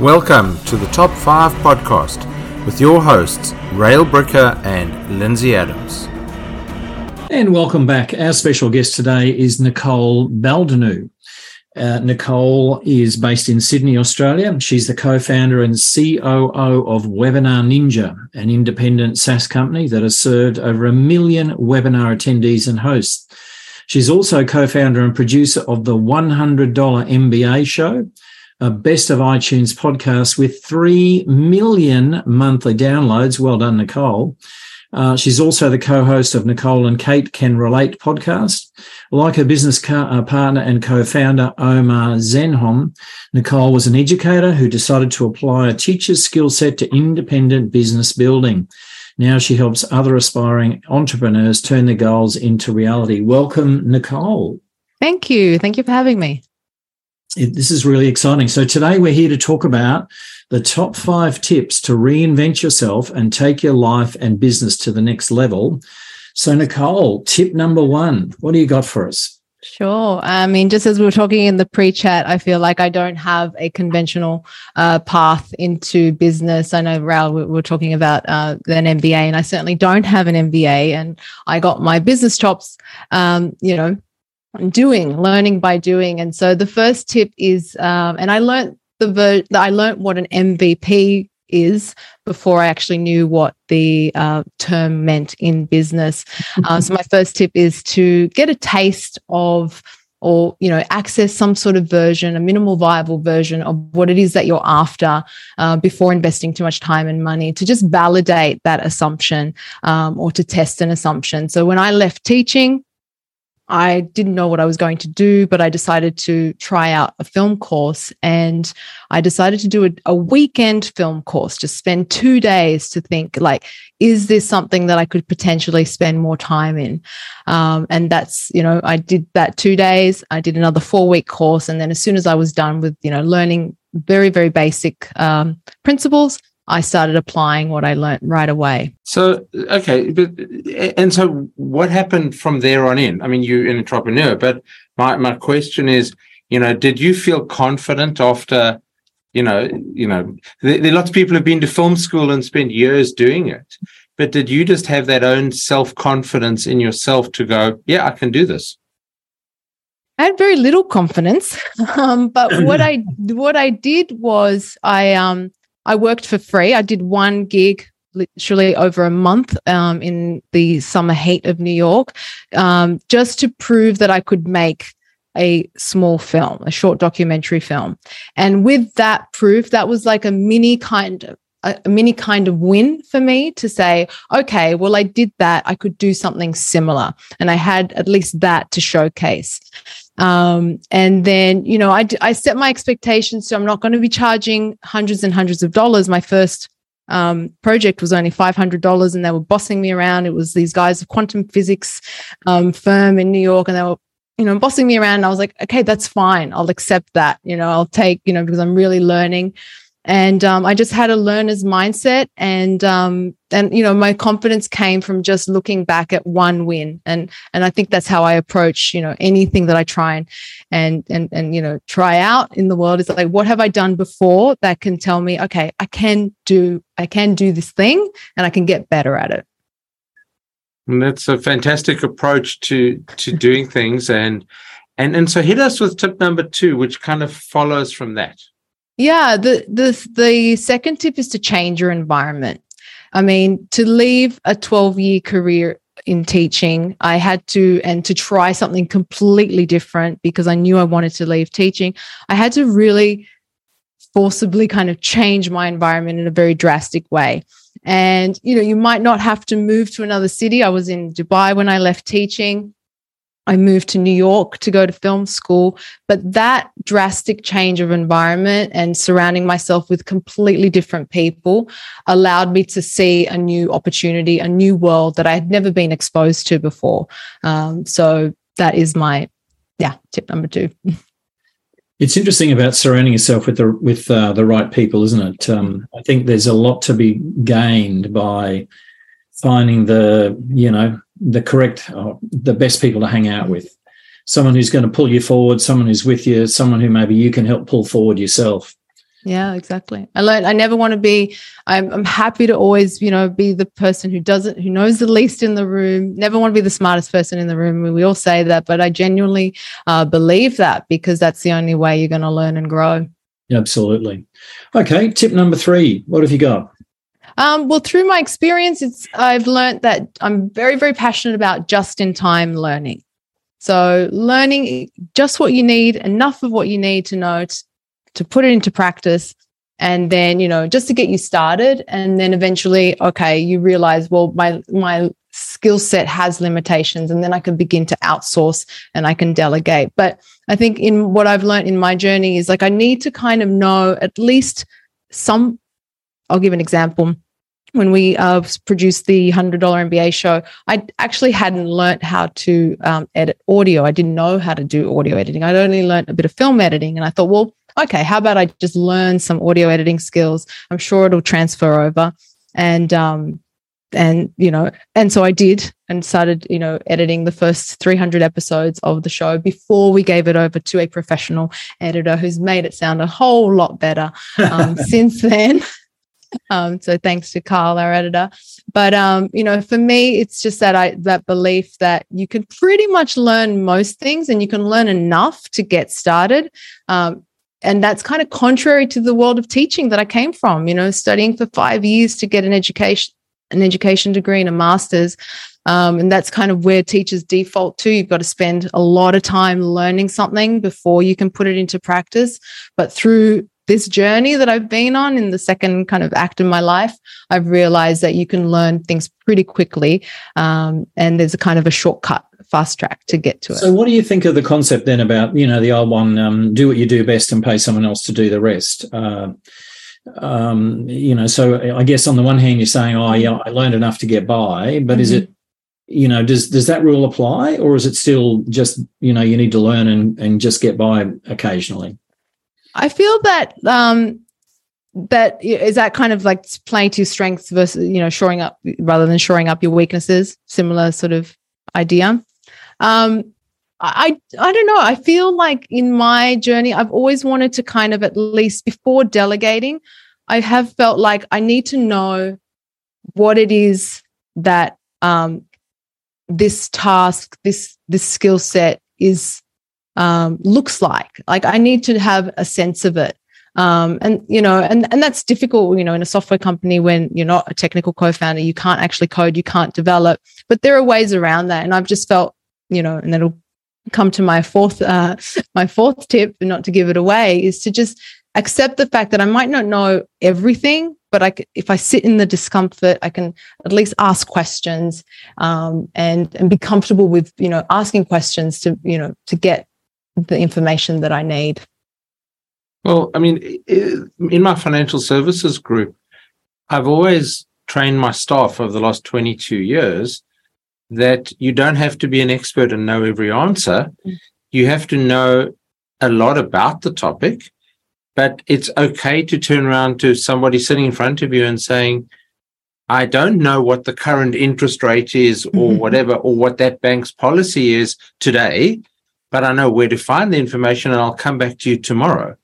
Welcome to the Top 5 podcast with your hosts, Rael Bricker and Lindsay Adams. And welcome back. Our special guest today is Nicole Baldinu. Uh, Nicole is based in Sydney, Australia. She's the co founder and COO of Webinar Ninja, an independent SaaS company that has served over a million webinar attendees and hosts. She's also co founder and producer of the $100 MBA show, a best of iTunes podcast with 3 million monthly downloads. Well done, Nicole. Uh, she's also the co-host of Nicole and Kate Can Relate podcast. Like her business co- uh, partner and co-founder Omar Zenhom, Nicole was an educator who decided to apply a teacher's skill set to independent business building. Now she helps other aspiring entrepreneurs turn their goals into reality. Welcome, Nicole. Thank you. Thank you for having me it, this is really exciting. So today we're here to talk about the top five tips to reinvent yourself and take your life and business to the next level. So Nicole, tip number one, what do you got for us? Sure. I mean, just as we were talking in the pre-chat, I feel like I don't have a conventional uh, path into business. I know, Raul, we were talking about uh, an MBA, and I certainly don't have an MBA. And I got my business chops, um, you know, doing, learning by doing. And so the first tip is, um, and I learned the ver- I learned what an MVP is before I actually knew what the uh, term meant in business. Uh, so my first tip is to get a taste of or you know access some sort of version a minimal viable version of what it is that you're after uh, before investing too much time and money to just validate that assumption um, or to test an assumption so when i left teaching I didn't know what I was going to do, but I decided to try out a film course and I decided to do a, a, weekend film course, just spend two days to think like, is this something that I could potentially spend more time in? Um, and that's, you know, I did that two days. I did another four week course. And then as soon as I was done with, you know, learning very, very basic um, principles, I started applying what I learned right away. So, okay, but and so what happened from there on in? I mean, you're an entrepreneur, but my my question is, you know, did you feel confident after, you know, you know, there, there are lots of people who've been to film school and spent years doing it, but did you just have that own self confidence in yourself to go, yeah, I can do this? I had very little confidence, um, but what I what I did was I um I worked for free. I did one gig literally over a month um, in the summer heat of New York, um, just to prove that I could make a small film, a short documentary film. And with that proof, that was like a mini kind of a mini kind of win for me to say, okay, well, I did that. I could do something similar. And I had at least that to showcase. Um, and then, you know, I, I set my expectations. So I'm not going to be charging hundreds and hundreds of dollars. My first um, project was only $500 and they were bossing me around. It was these guys, a quantum physics um, firm in New York, and they were, you know, bossing me around. And I was like, okay, that's fine. I'll accept that. You know, I'll take, you know, because I'm really learning and um, I just had a learner's mindset, and um, and you know my confidence came from just looking back at one win, and and I think that's how I approach you know anything that I try and and and and you know try out in the world is like what have I done before that can tell me okay I can do I can do this thing and I can get better at it. And that's a fantastic approach to to doing things, and and and so hit us with tip number two, which kind of follows from that. Yeah, the the the second tip is to change your environment. I mean, to leave a 12-year career in teaching, I had to and to try something completely different because I knew I wanted to leave teaching. I had to really forcibly kind of change my environment in a very drastic way. And you know, you might not have to move to another city. I was in Dubai when I left teaching. I moved to New York to go to film school. But that drastic change of environment and surrounding myself with completely different people allowed me to see a new opportunity, a new world that I had never been exposed to before. Um, so that is my, yeah, tip number two. It's interesting about surrounding yourself with the with uh, the right people, isn't it? Um, I think there's a lot to be gained by finding the you know the correct, uh, the best people to hang out with. Someone who's going to pull you forward, someone who's with you, someone who maybe you can help pull forward yourself. Yeah, exactly. I learned I never want to be, I'm, I'm happy to always, you know, be the person who doesn't, who knows the least in the room, never want to be the smartest person in the room. We all say that, but I genuinely uh, believe that because that's the only way you're going to learn and grow. Absolutely. Okay. Tip number three. What have you got? Um, well, through my experience, it's I've learned that I'm very, very passionate about just in time learning. So learning just what you need, enough of what you need to know to, to put it into practice. And then, you know, just to get you started. And then eventually, okay, you realize, well, my my skill set has limitations and then I can begin to outsource and I can delegate. But I think in what I've learned in my journey is like I need to kind of know at least some I'll give an example. When we uh, produced the $100 MBA show, I actually hadn't learned how to um, edit audio. I didn't know how to do audio editing. I'd only learned a bit of film editing. And I thought, well, okay, how about I just learn some audio editing skills? I'm sure it'll transfer over. And, um, and you know and so i did and started you know editing the first 300 episodes of the show before we gave it over to a professional editor who's made it sound a whole lot better um, since then um, so thanks to Carl, our editor. But um, you know, for me, it's just that I that belief that you can pretty much learn most things, and you can learn enough to get started. Um, and that's kind of contrary to the world of teaching that I came from. You know, studying for five years to get an education, an education degree and a master's. Um, and that's kind of where teachers default to. You've got to spend a lot of time learning something before you can put it into practice. But through this journey that I've been on in the second kind of act of my life, I've realized that you can learn things pretty quickly. Um, and there's a kind of a shortcut, fast track to get to it. So, what do you think of the concept then about, you know, the old one, um, do what you do best and pay someone else to do the rest? Uh, um, you know, so I guess on the one hand, you're saying, oh, yeah, I learned enough to get by, but mm-hmm. is it, you know, does does that rule apply, or is it still just, you know, you need to learn and, and just get by occasionally? I feel that um, that is that kind of like playing to strengths versus you know shoring up rather than shoring up your weaknesses. Similar sort of idea. Um, I I don't know. I feel like in my journey, I've always wanted to kind of at least before delegating, I have felt like I need to know what it is that um, this task, this this skill set is um, looks like. Like I need to have a sense of it. Um, and you know, and and that's difficult, you know, in a software company when you're not a technical co-founder, you can't actually code, you can't develop. But there are ways around that, and I've just felt, you know, and that'll come to my fourth, uh, my fourth tip, not to give it away, is to just accept the fact that I might not know everything, but I, if I sit in the discomfort, I can at least ask questions um, and and be comfortable with you know asking questions to you know to get the information that I need? Well, I mean, in my financial services group, I've always trained my staff over the last 22 years that you don't have to be an expert and know every answer. You have to know a lot about the topic, but it's okay to turn around to somebody sitting in front of you and saying, I don't know what the current interest rate is or mm-hmm. whatever, or what that bank's policy is today, but I know where to find the information and I'll come back to you tomorrow.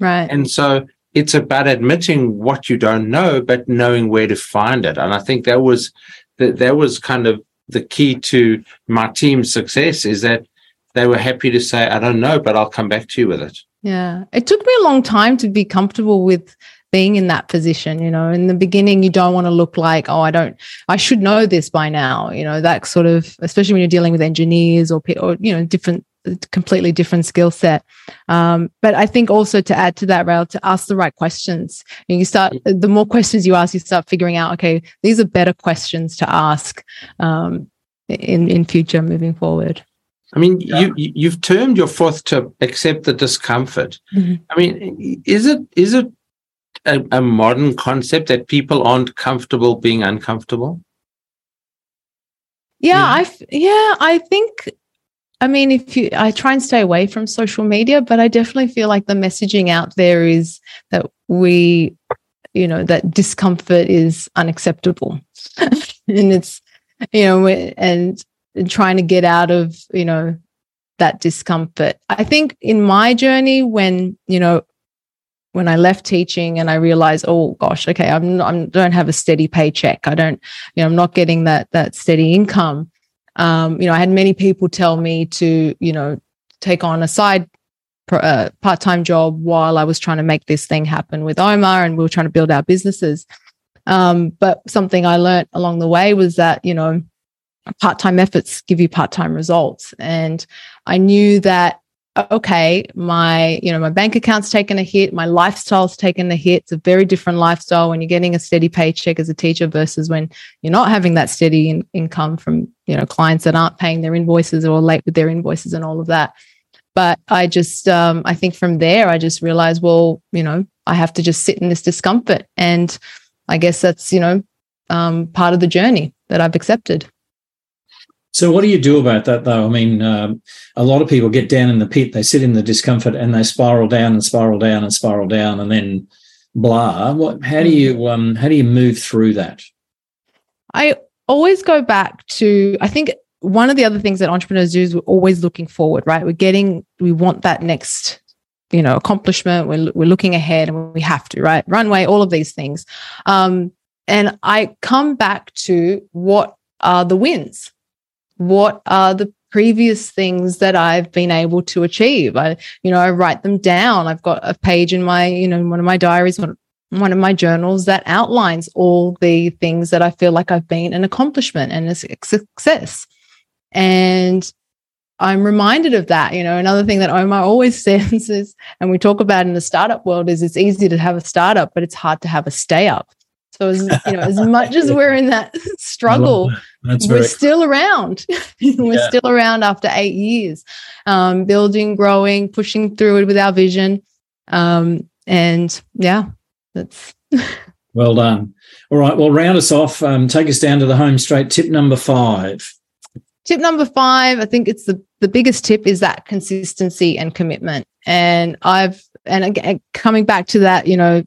Right. And so it's about admitting what you don't know, but knowing where to find it. And I think that was that that was kind of the key to my team's success is that they were happy to say, I don't know, but I'll come back to you with it. Yeah. It took me a long time to be comfortable with being in that position you know in the beginning you don't want to look like oh i don't i should know this by now you know that sort of especially when you're dealing with engineers or, or you know different completely different skill set. Um, but I think also to add to that, Rael, to ask the right questions. You start the more questions you ask, you start figuring out, okay, these are better questions to ask um, in in future moving forward. I mean, yeah. you you've termed your fourth to accept the discomfort. Mm-hmm. I mean, is it is it a, a modern concept that people aren't comfortable being uncomfortable? Yeah, yeah. I yeah, I think I mean, if you, I try and stay away from social media, but I definitely feel like the messaging out there is that we, you know, that discomfort is unacceptable. and it's, you know, and, and trying to get out of, you know, that discomfort. I think in my journey, when, you know, when I left teaching and I realized, oh gosh, okay, I'm I'm don't have a steady paycheck. I don't, you know, I'm not getting that that steady income. Um, you know, I had many people tell me to, you know, take on a side uh, part-time job while I was trying to make this thing happen with Omar and we were trying to build our businesses. Um, but something I learned along the way was that, you know, part-time efforts give you part-time results. And I knew that okay, my, you know, my bank account's taken a hit, my lifestyle's taken a hit. It's a very different lifestyle when you're getting a steady paycheck as a teacher versus when you're not having that steady in- income from, you know, clients that aren't paying their invoices or late with their invoices and all of that. But I just, um, I think from there, I just realized, well, you know, I have to just sit in this discomfort. And I guess that's, you know, um, part of the journey that I've accepted. So, what do you do about that, though? I mean, um, a lot of people get down in the pit, they sit in the discomfort, and they spiral down and spiral down and spiral down, and then blah. What? How do you um, how do you move through that? I always go back to. I think one of the other things that entrepreneurs do is we're always looking forward, right? We're getting, we want that next, you know, accomplishment. We're we're looking ahead, and we have to, right? Runway, all of these things. Um, and I come back to what are the wins what are the previous things that I've been able to achieve. I, you know, I write them down. I've got a page in my, you know, one of my diaries, one, one of my journals that outlines all the things that I feel like I've been an accomplishment and a success. And I'm reminded of that. You know, another thing that Omar always says is, and we talk about in the startup world, is it's easy to have a startup, but it's hard to have a stay up. So as you know, as much as we're in that struggle, that. we're still around. we're yeah. still around after eight years, um, building, growing, pushing through it with our vision. Um, and yeah, that's well done. All right, well, round us off. Um, take us down to the home straight. Tip number five. Tip number five, I think it's the the biggest tip is that consistency and commitment. And I've and again coming back to that, you know,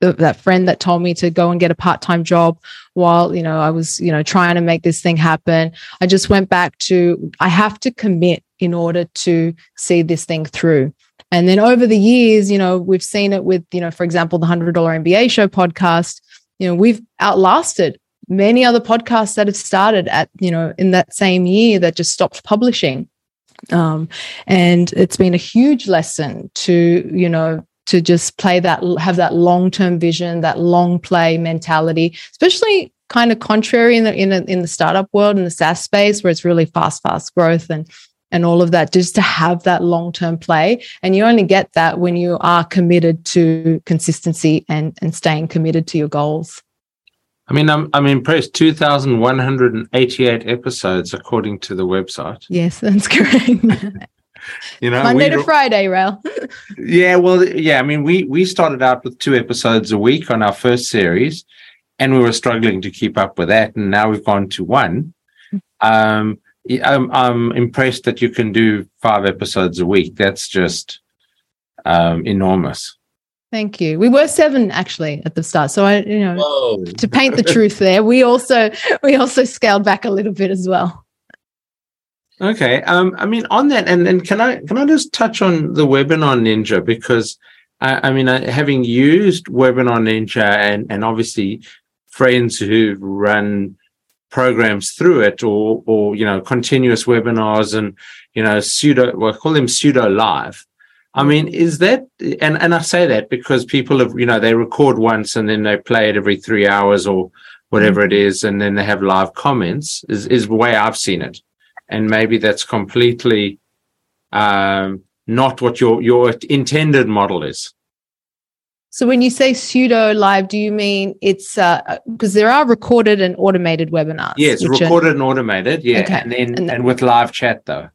that friend that told me to go and get a part-time job while you know i was you know trying to make this thing happen. I just went back to i have to commit in order to see this thing through. And then over the years you know we've seen it with you know for example the $100 mba show podcast. You know we've outlasted many other podcasts that have started at you know in that same year that just stopped publishing. Um, and it's been a huge lesson to you know to just play that, have that long term vision, that long play mentality, especially kind of contrary in the in, a, in the startup world in the SaaS space where it's really fast, fast growth and and all of that, just to have that long term play. And you only get that when you are committed to consistency and and staying committed to your goals. I mean, I'm I'm impressed. Two thousand one hundred and eighty-eight episodes, according to the website. Yes, that's correct. you know monday to friday rael yeah well yeah i mean we we started out with two episodes a week on our first series and we were struggling to keep up with that and now we've gone to one um I'm, I'm impressed that you can do five episodes a week that's just um enormous Thank you. We were seven actually at the start, so I, you know, Whoa. to paint the truth there, we also we also scaled back a little bit as well. Okay. Um, I mean, on that, and, and can I can I just touch on the Webinar Ninja because I, I mean, I, having used Webinar Ninja and and obviously friends who run programs through it or or you know continuous webinars and you know pseudo well I call them pseudo live. I mean, is that and and I say that because people have you know they record once and then they play it every three hours or whatever it is, and then they have live comments. Is is the way I've seen it and maybe that's completely um, not what your your intended model is. So when you say pseudo live, do you mean it's because uh, there are recorded and automated webinars? Yes, recorded are... and automated. Yeah, okay. and then and, and with live chat though.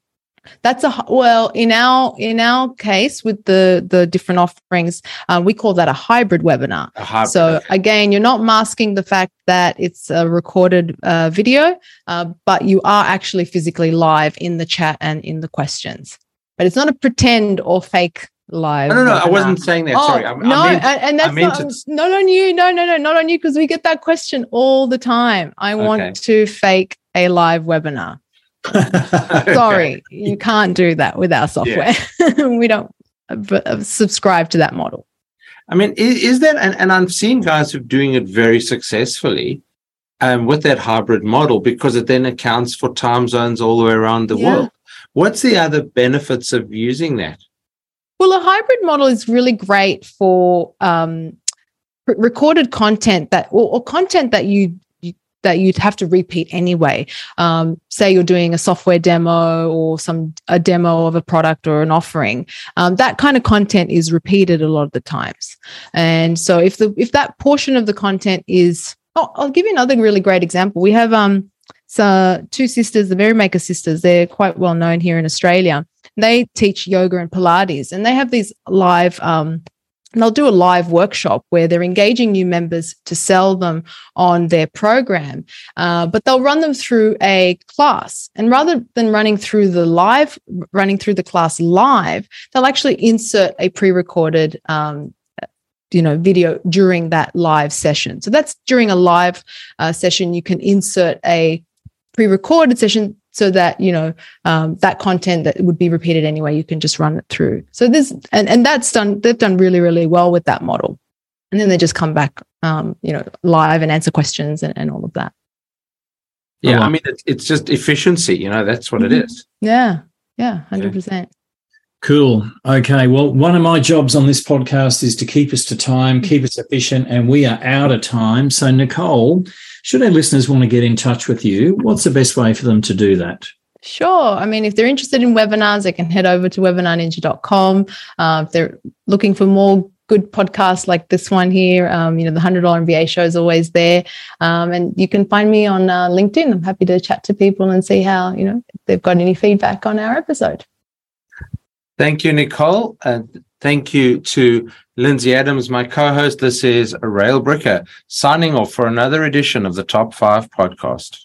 That's a well in our in our case with the the different offerings, uh, we call that a hybrid webinar. A hybrid, so again, you're not masking the fact that it's a recorded uh, video, uh, but you are actually physically live in the chat and in the questions. But it's not a pretend or fake live. No, no, no. I wasn't saying that. Oh, Sorry. I, no, I meant, and that's not, to... not, on you. No, no, no, not on you because we get that question all the time. I okay. want to fake a live webinar. Sorry, you can't do that with our software. Yeah. we don't uh, subscribe to that model. I mean, is, is that, and, and I'm seeing guys who are doing it very successfully um, with that hybrid model because it then accounts for time zones all the way around the yeah. world. What's the other benefits of using that? Well, a hybrid model is really great for um, recorded content that or, or content that you that you'd have to repeat anyway. Um, say you're doing a software demo or some a demo of a product or an offering. Um, that kind of content is repeated a lot of the times. And so if the if that portion of the content is, oh, I'll give you another really great example. We have um so two sisters, the Merrymaker sisters. They're quite well known here in Australia. They teach yoga and Pilates, and they have these live um, and they'll do a live workshop where they're engaging new members to sell them on their program, uh, but they'll run them through a class. And rather than running through the live, running through the class live, they'll actually insert a pre-recorded um, you know video during that live session so that's during a live uh, session you can insert a pre-recorded session so that you know um, that content that would be repeated anyway you can just run it through. So this and, and that's done they've done really really well with that model. And then they just come back um, you know live and answer questions and, and all of that. Yeah i mean it's, it's just efficiency you know that's what mm-hmm. it is. Yeah yeah 100% yeah. Cool. Okay. Well, one of my jobs on this podcast is to keep us to time, keep us efficient, and we are out of time. So, Nicole, should our listeners want to get in touch with you, what's the best way for them to do that? Sure. I mean, if they're interested in webinars, they can head over to webinarninja.com. Uh, if they're looking for more good podcasts like this one here, um, you know, the $100 MBA show is always there. Um, and you can find me on uh, LinkedIn. I'm happy to chat to people and see how, you know, they've got any feedback on our episode. Thank you, Nicole. And thank you to Lindsay Adams, my co host. This is Rael Bricker signing off for another edition of the Top 5 podcast.